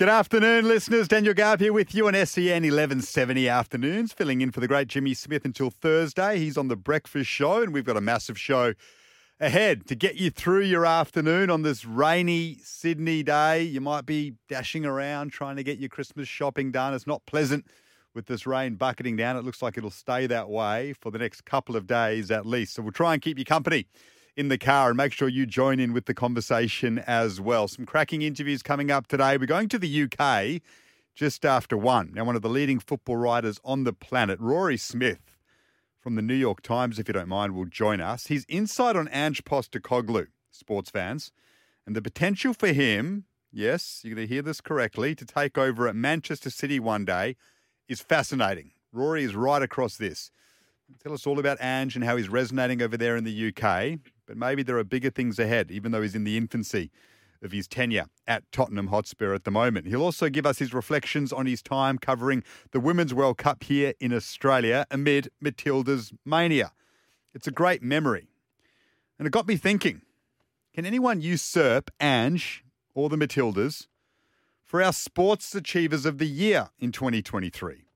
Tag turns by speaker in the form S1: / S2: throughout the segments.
S1: Good afternoon, listeners. Daniel Garb here with you on SEN 1170 afternoons, filling in for the great Jimmy Smith until Thursday. He's on the breakfast show, and we've got a massive show ahead to get you through your afternoon on this rainy Sydney day. You might be dashing around trying to get your Christmas shopping done. It's not pleasant with this rain bucketing down. It looks like it'll stay that way for the next couple of days at least. So we'll try and keep you company in the car and make sure you join in with the conversation as well. Some cracking interviews coming up today. We're going to the UK just after one. Now, one of the leading football writers on the planet, Rory Smith from the New York Times, if you don't mind, will join us. His insight on Ange Postecoglou, sports fans, and the potential for him, yes, you're going to hear this correctly, to take over at Manchester City one day is fascinating. Rory is right across this. Tell us all about Ange and how he's resonating over there in the UK. But maybe there are bigger things ahead, even though he's in the infancy of his tenure at Tottenham Hotspur at the moment. He'll also give us his reflections on his time covering the Women's World Cup here in Australia amid Matilda's mania. It's a great memory. And it got me thinking can anyone usurp Ange or the Matildas for our Sports Achievers of the Year in 2023?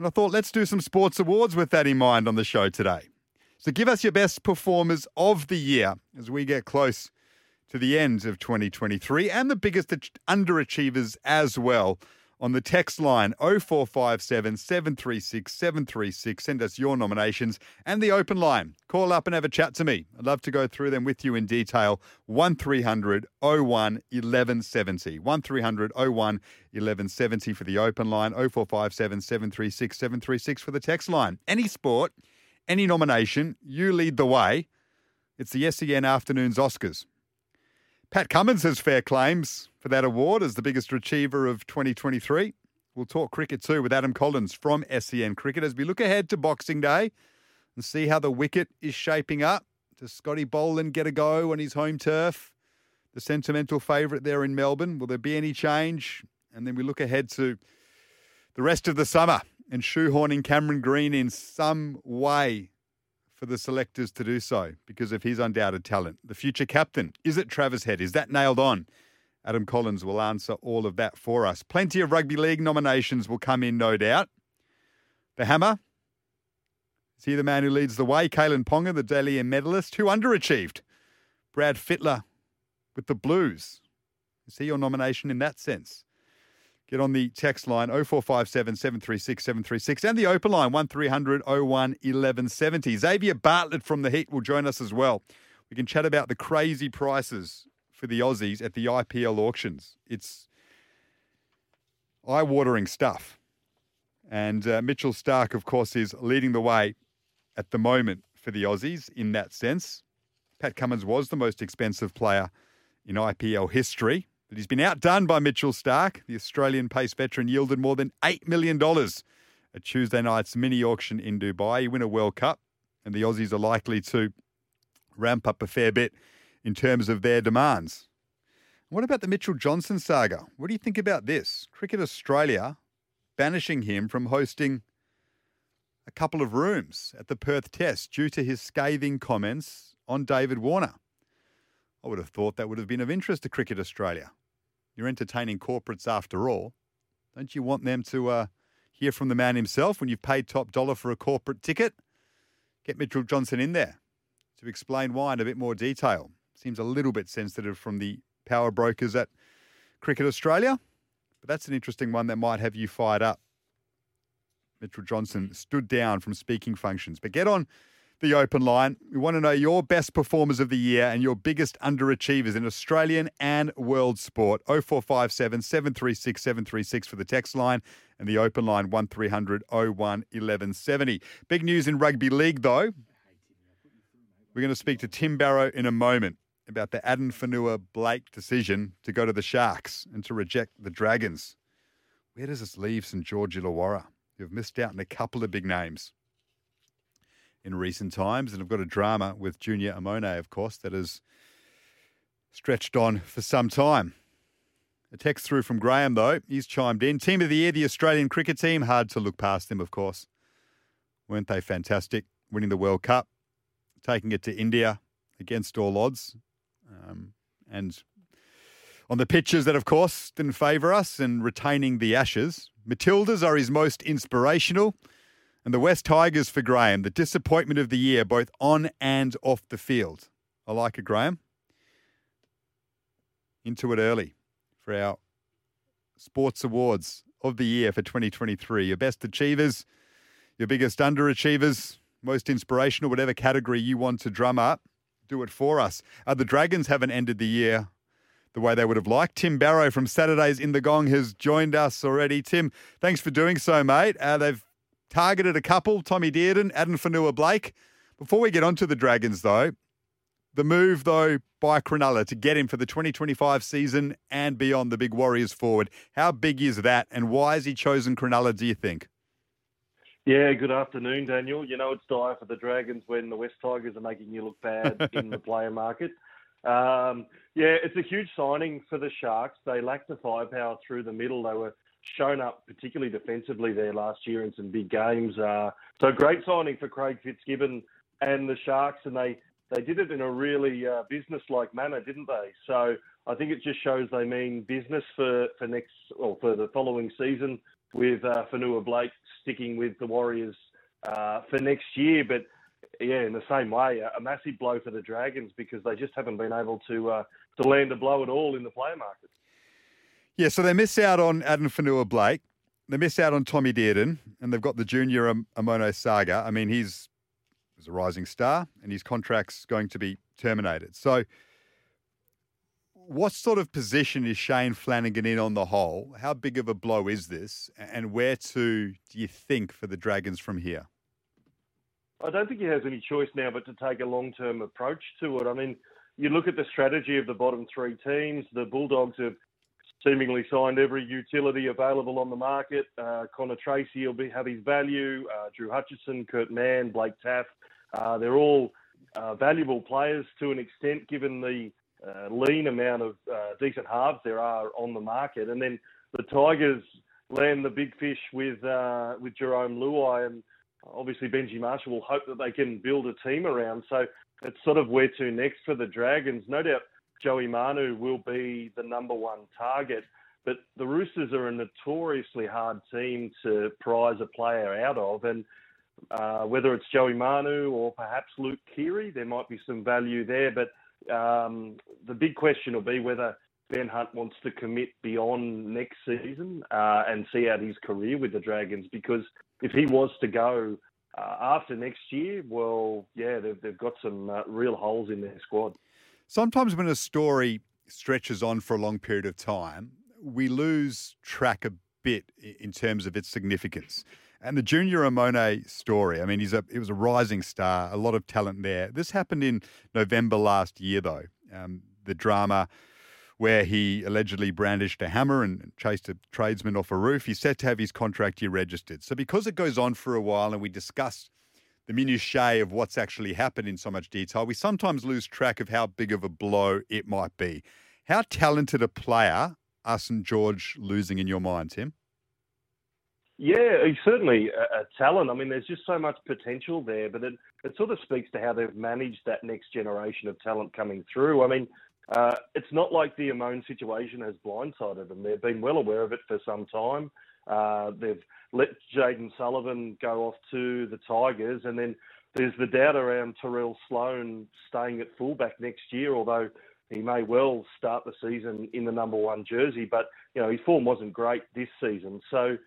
S1: And I thought, let's do some sports awards with that in mind on the show today. So give us your best performers of the year as we get close to the end of 2023 and the biggest underachievers as well on the text line 0457 736 736. Send us your nominations and the open line. Call up and have a chat to me. I'd love to go through them with you in detail. 1300 01 1170. 1300 01 1170 for the open line. 0457 736 736 for the text line. Any sport, any nomination, you lead the way. It's the SEN Afternoons Oscars. Pat Cummins has fair claims for that award as the biggest achiever of 2023. We'll talk cricket too with Adam Collins from SEN Cricket as we look ahead to Boxing Day and see how the wicket is shaping up. Does Scotty Boland get a go on his home turf? The sentimental favourite there in Melbourne. Will there be any change? And then we look ahead to the rest of the summer and shoehorning Cameron Green in some way for the selectors to do so because of his undoubted talent. The future captain, is it Travis Head? Is that nailed on? Adam Collins will answer all of that for us. Plenty of rugby league nominations will come in, no doubt. The Hammer. Is he the man who leads the way? Kalyn Ponga, the M medalist, who underachieved? Brad Fittler with the Blues. Is he your nomination in that sense? Get on the text line 0457 736 736 and the open line 1300 01 1170. Xavier Bartlett from the Heat will join us as well. We can chat about the crazy prices for the Aussies at the IPL auctions. It's eye watering stuff. And uh, Mitchell Starc, of course, is leading the way at the moment for the Aussies in that sense. Pat Cummins was the most expensive player in IPL history but he's been outdone by Mitchell Starc. The Australian pace veteran yielded more than $8 million at Tuesday night's mini auction in Dubai. He win a World Cup, and the Aussies are likely to ramp up a fair bit in terms of their demands. What about the Mitchell Johnson saga? What do you think about this? Cricket Australia banishing him from hosting a couple of rooms at the Perth Test due to his scathing comments on David Warner. I would have thought that would have been of interest to Cricket Australia. You're entertaining corporates after all. Don't you want them to uh, hear from the man himself when you've paid top dollar for a corporate ticket? Get Mitchell Johnson in there to explain why in a bit more detail. Seems a little bit sensitive from the power brokers at Cricket Australia, but that's an interesting one that might have you fired up. Mitchell Johnson stood down from speaking functions. But get on the open line. We want to know your best performers of the year and your biggest underachievers in Australian and world sport. 0457 736 736 for the text line and the open line 1300 01 1170. Big news in rugby league, though. We're going to speak to Tim Barrow in a moment about the Addin Fonua Blake decision to go to the Sharks and to reject the Dragons. Where does this leave St George Illawarra? You've missed out on a couple of big names in recent times. And I've got a drama with Junior Amone, of course, that has stretched on for some time. A text through from Graham, though. He's chimed in. Team of the year, the Australian cricket team. Hard to look past them, of course. Weren't they fantastic? Winning the World Cup, taking it to India against all odds. Um, and On the pitches that, of course, didn't favour us in retaining the Ashes, Matildas are his most inspirational. And the West Tigers for Graham, the disappointment of the year, both on and off the field. I like it, Graham. Into it early for our sports awards of the year for 2023. Your best achievers, your biggest underachievers, most inspirational, whatever category you want to drum up, do it for us. Uh, the Dragons haven't ended the year the way they would have liked. Tim Barrow from Saturdays in the Gong has joined us already. Tim, thanks for doing so, mate. Uh, they've targeted a couple, Tommy Dearden, Addin Fonua-Blake. Before we get on to the Dragons, though, the move, though, by Cronulla to get him for the 2025 season and beyond the big Warriors forward, how big is that and why has he chosen Cronulla, do you think?
S2: Yeah, good afternoon, Daniel. You know it's dire for the Dragons when the West Tigers are making you look bad in the player market. Um, yeah, it's a huge signing for the Sharks. They lacked the firepower through the middle. They were shown up particularly defensively there last year in some big games. Uh, so great signing for Craig Fitzgibbon and the Sharks, and they they did it in a really uh, business-like manner, didn't they? So I think it just shows they mean business for for next or for the following season with uh, Fonua-Blake sticking with the Warriors uh, for next year, but yeah, in the same way, a, massive blow for the Dragons because they just haven't been able to uh, to land a blow at all in the player market.
S1: Yeah, so they miss out on Adam Fonua-Blake. They miss out on Tommy Dearden, and they've got the junior Amone Saga. I mean, he's, he's a rising star, and his contract's going to be terminated. So, what sort of position is Shane Flanagan in on the whole? How big of a blow is this, and where to do you think for the Dragons from here?
S2: I don't think he has any choice now but to take a long term approach to it. I mean, you look at the strategy of the bottom three teams. The Bulldogs have seemingly signed every utility available on the market. Uh, Connor Tracey will be, have his value. Uh, Drew Hutchison, Kurt Mann, Blake Taaffe. Uh, they're all uh, valuable players to an extent, given the uh, lean amount of uh, decent halves there are on the market. And then the Tigers land the big fish with with Jarome Luai and obviously Benji Marshall will hope that they can build a team around. So it's sort of where to next for the Dragons. No doubt Joey Manu will be the number one target, but the Roosters are a notoriously hard team to prize a player out of. And uh, whether it's Joey Manu or perhaps Luke Keary, there might be some value there. But um, the big question will be whether Ben Hunt wants to commit beyond next season uh, and see out his career with the Dragons because if he was to go uh, after next year, well, yeah, they've, they've got some uh, real holes in their squad.
S1: Sometimes when a story stretches on for a long period of time, we lose track a bit in terms of its significance. And the Junior Amone story, I mean, he's a he was a rising star, a lot of talent there. This happened in November last year, though. Um, the drama where he allegedly brandished a hammer and chased a tradesman off a roof. He's set to have his contract year registered. So because it goes on for a while and we discuss the minutiae of what's actually happened in so much detail, we sometimes lose track of how big of a blow it might be. How talented a player are St George losing in your mind, Tim?
S2: Yeah, he's certainly a, a, talent. I mean, there's just so much potential there, but it, it sort of speaks to how they've managed that next generation of talent coming through. I mean, uh, it's not like the Amone situation has blindsided them. They've been well aware of it for some time. Uh, they've let Jayden Sullivan go off to the Tigers, and then there's the doubt around Tyrell Sloan staying at fullback next year, although he may well start the season in the number one jersey. But you know his form wasn't great this season, so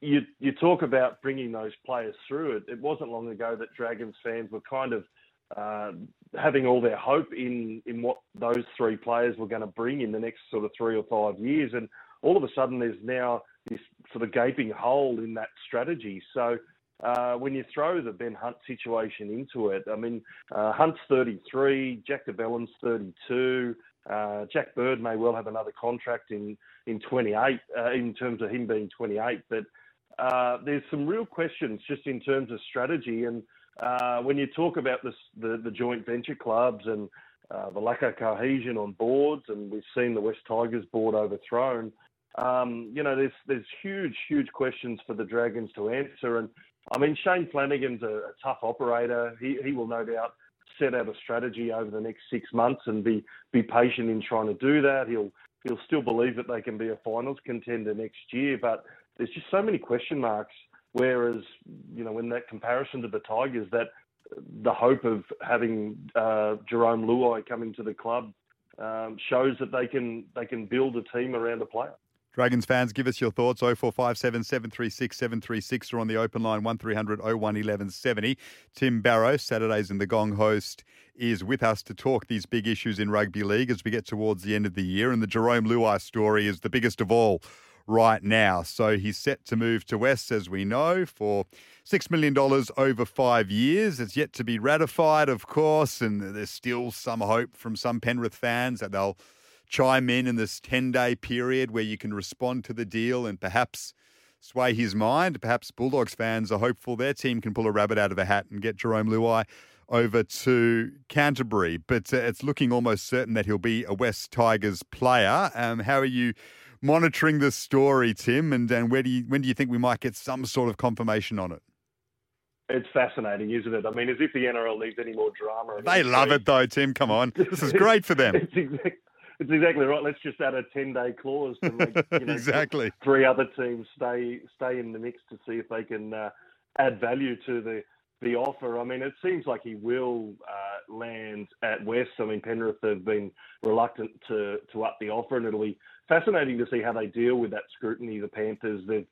S2: you you talk about bringing those players through. It, it wasn't long ago that Dragons fans were kind of uh, having all their hope in in what those three players were going to bring in the next sort of three or five years, and all of a sudden there's now this sort of gaping hole in that strategy. So. Uh, when you throw the Ben Hunt situation into it, I mean, uh, Hunt's 33, Jack de Belin's 32, uh, Jack Bird may well have another contract in in 28 uh, in terms of him being 28, but uh, there's some real questions just in terms of strategy and uh, when you talk about this, the, the joint venture clubs and uh, the lack of cohesion on boards, and we've seen the West Tigers board overthrown, um, you know, there's there's huge, huge questions for the Dragons to answer. And I mean, Shane Flanagan's a, a tough operator. He he will no doubt set out a strategy over the next six months and be be patient in trying to do that. He'll he'll still believe that they can be a finals contender next year. But there's just so many question marks. Whereas, you know, in that comparison to the Tigers, that the hope of having uh, Jarome Luai coming to the club um, shows that they can they can build a team around a player.
S1: Dragons fans, give us your thoughts. 0457 736 736 or on the open line 1300 01 1170. Tim Barrow, Saturdays in the Gong host, is with us to talk these big issues in rugby league as we get towards the end of the year. And the Jarome Luai story is the biggest of all right now. So he's set to move to West, as we know, for $6 million over five years. It's yet to be ratified, of course, and there's still some hope from some Penrith fans that they'll chime in in this 10 day period where you can respond to the deal and perhaps sway his mind. Perhaps Bulldogs fans are hopeful their team can pull a rabbit out of a hat and get Jarome Luai over to Canterbury. But uh, it's looking almost certain that he'll be a West Tigers player. Um, how are you monitoring this story, Tim? And, and where do you, when do you think we might get some sort of confirmation on it?
S2: It's fascinating, isn't it? I mean, as if the NRL needs any more drama.
S1: They love it, though, Tim. Come on. This is great for them.
S2: it's, exactly, it's exactly right. Let's just add a ten-day clause to make you know,
S1: exactly
S2: three other teams stay stay in the mix to see if they can uh, add value to the the offer. I mean, it seems like he will uh, land at West. I mean, Penrith have been reluctant to to up the offer, and it'll be fascinating to see how they deal with that scrutiny. The Panthers they've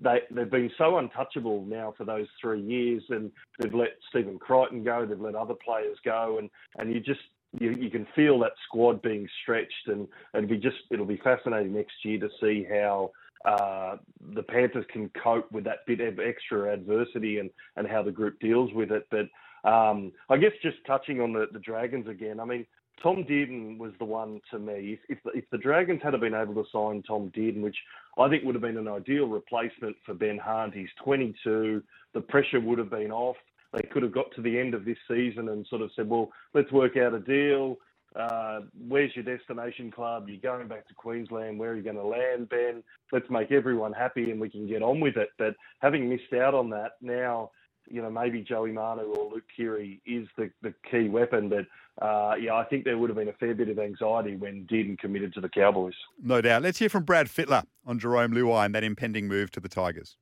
S2: they they've been so untouchable now for those three years, and they've let Stephen Crichton go, they've let other players go, and and you just you, you can feel that squad being stretched, and, and it'll be just it'll be fascinating next year to see how uh, the Panthers can cope with that bit of extra adversity and, and how the group deals with it. But um, I guess just touching on the, the Dragons again, I mean, Tom Dearden was the one to me. If, if, the, if the Dragons had been able to sign Tom Dearden, which I think would have been an ideal replacement for Ben Hunt, he's 22, the pressure would have been off they could have got to the end of this season and sort of said, well, let's work out a deal. Uh, where's your destination club? You're going back to Queensland. Where are you going to land, Ben? Let's make everyone happy and we can get on with it. But having missed out on that, now, you know, maybe Joey Manu or Luke Keary is the, the key weapon. But uh, yeah, I think there would have been a fair bit of anxiety when Dearden committed to the Cowboys.
S1: No doubt. Let's hear from Brad Fittler on Jarome Luai and that impending move to the Tigers.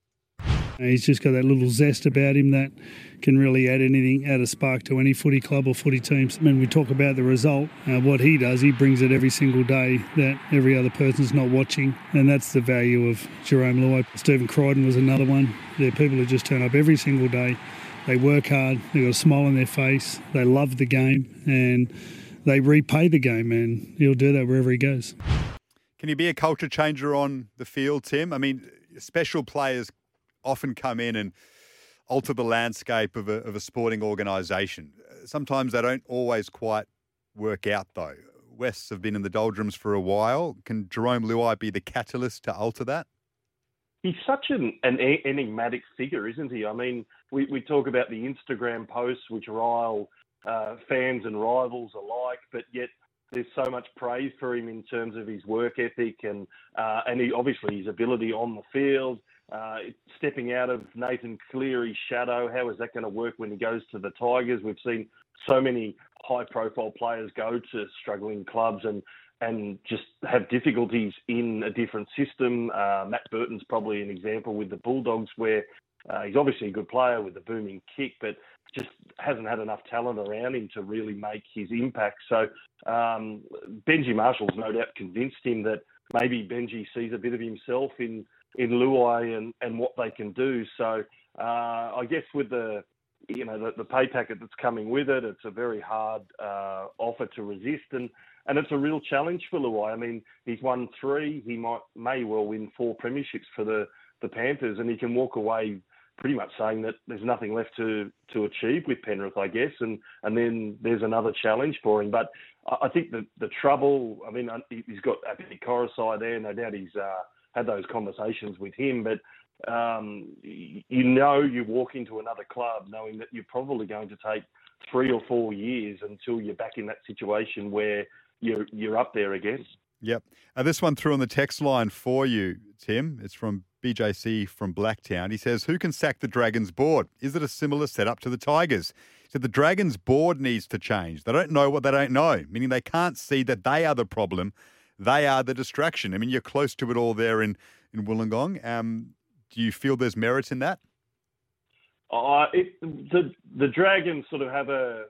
S3: He's just got that little zest about him that can really add anything, add a spark to any footy club or footy teams. When we talk about the result, uh, what he does, he brings it every single day that every other person's not watching, and that's the value of Jarome Luai. Stephen Crichton was another one. They're people who just turn up every single day. They work hard. They've got a smile on their face. They love the game, and they repay the game, and he'll do that wherever he goes.
S1: Can he be a culture changer on the field, Tim? I mean, special players often come in and alter the landscape of a, of a sporting organisation. Sometimes they don't always quite work out, though. Wests have been in the doldrums for a while. Can Jarome Luai be the catalyst to alter that?
S2: He's such an, an enigmatic figure, isn't he? I mean, we, we talk about the Instagram posts which rile uh, fans and rivals alike, but yet there's so much praise for him in terms of his work ethic and uh, and he, obviously his ability on the field. Uh, stepping out of Nathan Cleary's shadow, how is that going to work when he goes to the Tigers? We've seen so many high-profile players go to struggling clubs and and just have difficulties in a different system. Uh, Matt Burton's probably an example with the Bulldogs, where uh, he's obviously a good player with a booming kick, but just hasn't had enough talent around him to really make his impact. So um, Benji Marshall's no doubt convinced him that maybe Benji sees a bit of himself in in Luai and, and what they can do. So uh, I guess with the you know the, the, pay packet that's coming with it, it's a very hard uh, offer to resist, and and it's a real challenge for Luai. I mean, he's won three. He might may well win four premierships for the the Panthers, and he can walk away pretty much saying that there's nothing left to to achieve with Penrith, I guess, and and then there's another challenge for him. But I think the the trouble. I mean, he's got Api Koroisau there. No doubt he's uh, had those conversations with him, but um, you know you walk into another club knowing that you're probably going to take three or four years until you're back in that situation where you're you're up there again.
S1: Yep. Uh, this one through on the text line for you, Tim. It's from BJC from Blacktown. He says, Who can sack the Dragons board? Is it a similar setup to the Tigers? Said the Dragons board needs to change. They don't know what they don't know, meaning they can't see that they are the problem they are the distraction. I mean, you're close to it all there in, in Wollongong. Um, do you feel there's merit in that?
S2: Uh, it, the the Dragons sort of have a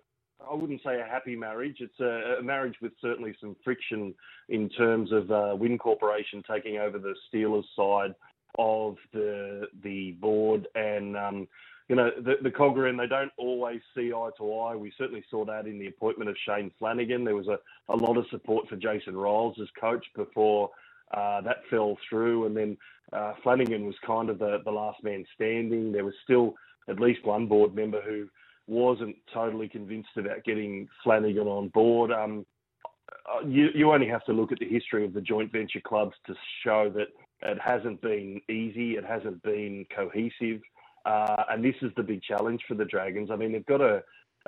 S2: I wouldn't say a happy marriage. It's a, a marriage with certainly some friction in terms of uh, Win Corporation taking over the Steelers side of the the board, and um, you know the, the and they don't always see eye to eye. We certainly saw that in the appointment of Shane Flanagan. There was a, a lot of support for Jason Ryles as coach before uh, that fell through, and then uh, Flanagan was kind of the, the last man standing. There was still at least one board member who wasn't totally convinced about getting Flanagan on board. Um, uh, you, you only have to look at the history of the joint venture clubs to show that it hasn't been easy, it hasn't been cohesive, uh, and this is the big challenge for the Dragons. I mean, they've got a,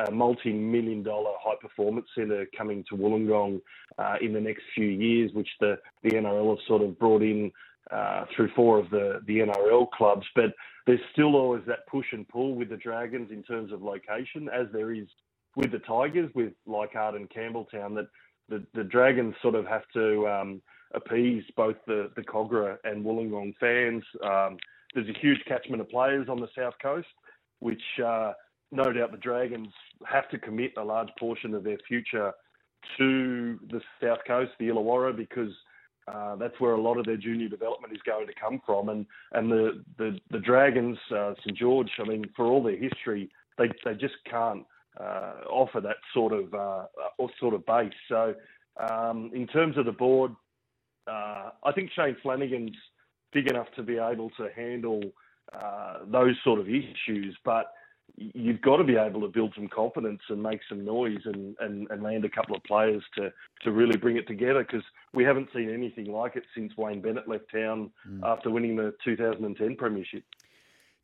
S2: a multi-million dollar high performance centre coming to Wollongong uh, in the next few years, which the, the NRL have sort of brought in uh, through four of the, the NRL clubs. But there's still always that push and pull with the Dragons in terms of location, as there is with the Tigers, with Leichhardt and Campbelltown, that the, the Dragons sort of have to um, appease both the, the Kogarah and Wollongong fans. Um, there's a huge catchment of players on the south coast, which uh, no doubt the Dragons have to commit a large portion of their future to the south coast, the Illawarra, because uh, that's where a lot of their junior development is going to come from. And and the the, the Dragons, uh, St George, I mean, for all their history, they they just can't uh, offer that sort of uh, or sort of base. So um, in terms of the board, uh, I think Shane Flanagan's big enough to be able to handle uh, those sort of issues, but you've got to be able to build some confidence and make some noise and, and, and land a couple of players to, to really bring it together because we haven't seen anything like it since Wayne Bennett left town mm. after winning the 2010 Premiership.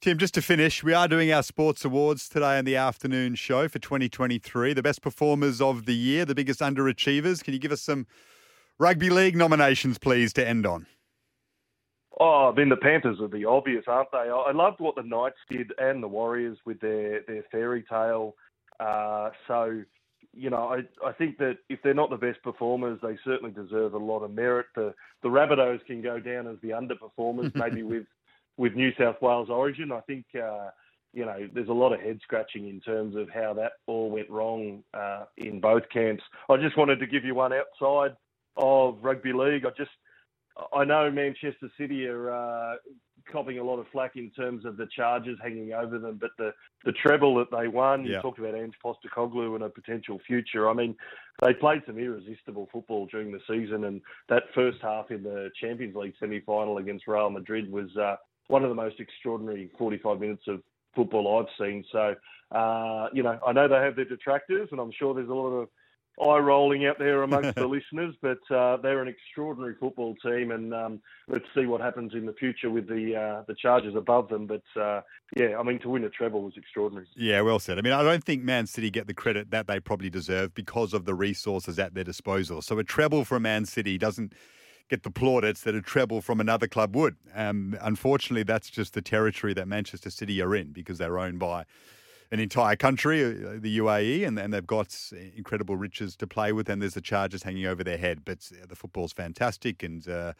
S1: Tim, just to finish, we are doing our sports awards today on the afternoon show for 2023. The best performers of the year, the biggest underachievers. Can you give us some rugby league nominations, please, to end on?
S2: Oh, then the Panthers are the obvious, aren't they? I loved what the Knights did and the Warriors with their, their fairy tale. Uh, so, you know, I, I think that if they're not the best performers, they certainly deserve a lot of merit. The the Rabbitohs can go down as the underperformers, maybe with with New South Wales Origin. I think uh, you know there's a lot of head scratching in terms of how that all went wrong uh, in both camps. I just wanted to give you one outside of rugby league. I just I know Manchester City are uh, copping a lot of flack in terms of the charges hanging over them, but the, the treble that they won, yeah. you talked about Ange Postecoglou and a potential future. I mean, they played some irresistible football during the season, and that first half in the Champions League semi-final against Real Madrid was uh, one of the most extraordinary 45 minutes of football I've seen. So, uh, you know, I know they have their detractors, and I'm sure there's a lot of eye rolling out there amongst the listeners, but uh, they're an extraordinary football team, and um, let's see what happens in the future with the uh, the Chargers above them. But uh, yeah, I mean, to win a treble was extraordinary.
S1: Yeah, well said. I mean, I don't think Man City get the credit that they probably deserve because of the resources at their disposal. So a treble from Man City doesn't get the plaudits that a treble from another club would. Um, unfortunately, that's just the territory that Manchester City are in because they're owned by an entire country, uh, the UAE, and, and they've got incredible riches to play with, and there's the charges hanging over their head. But the football's fantastic, and uh,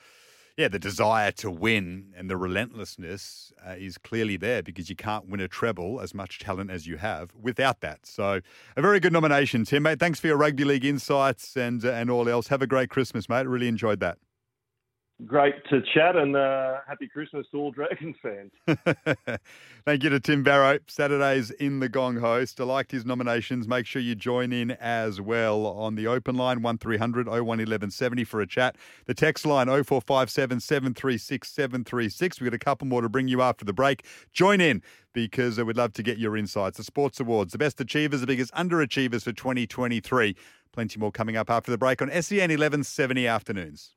S1: yeah, the desire to win and the relentlessness uh, is clearly there because you can't win a treble, as much talent as you have, without that. So, a very good nomination, Tim, mate. Thanks for your rugby league insights and uh, and all else. Have a great Christmas, mate. Really enjoyed that
S2: great to chat and uh, happy Christmas to all Dragons fans.
S1: Thank you to Tim Barrow, Saturday's In the Gong host. I liked his nominations. Make sure you join in as well on the open line 1300 01 1170 for a chat. The text line 0457 736 736. We've got a couple more to bring you after the break. Join in because we'd love to get your insights. The Sports Awards, the best achievers, the biggest underachievers for 2023. Plenty more coming up after the break on SEN 1170 afternoons.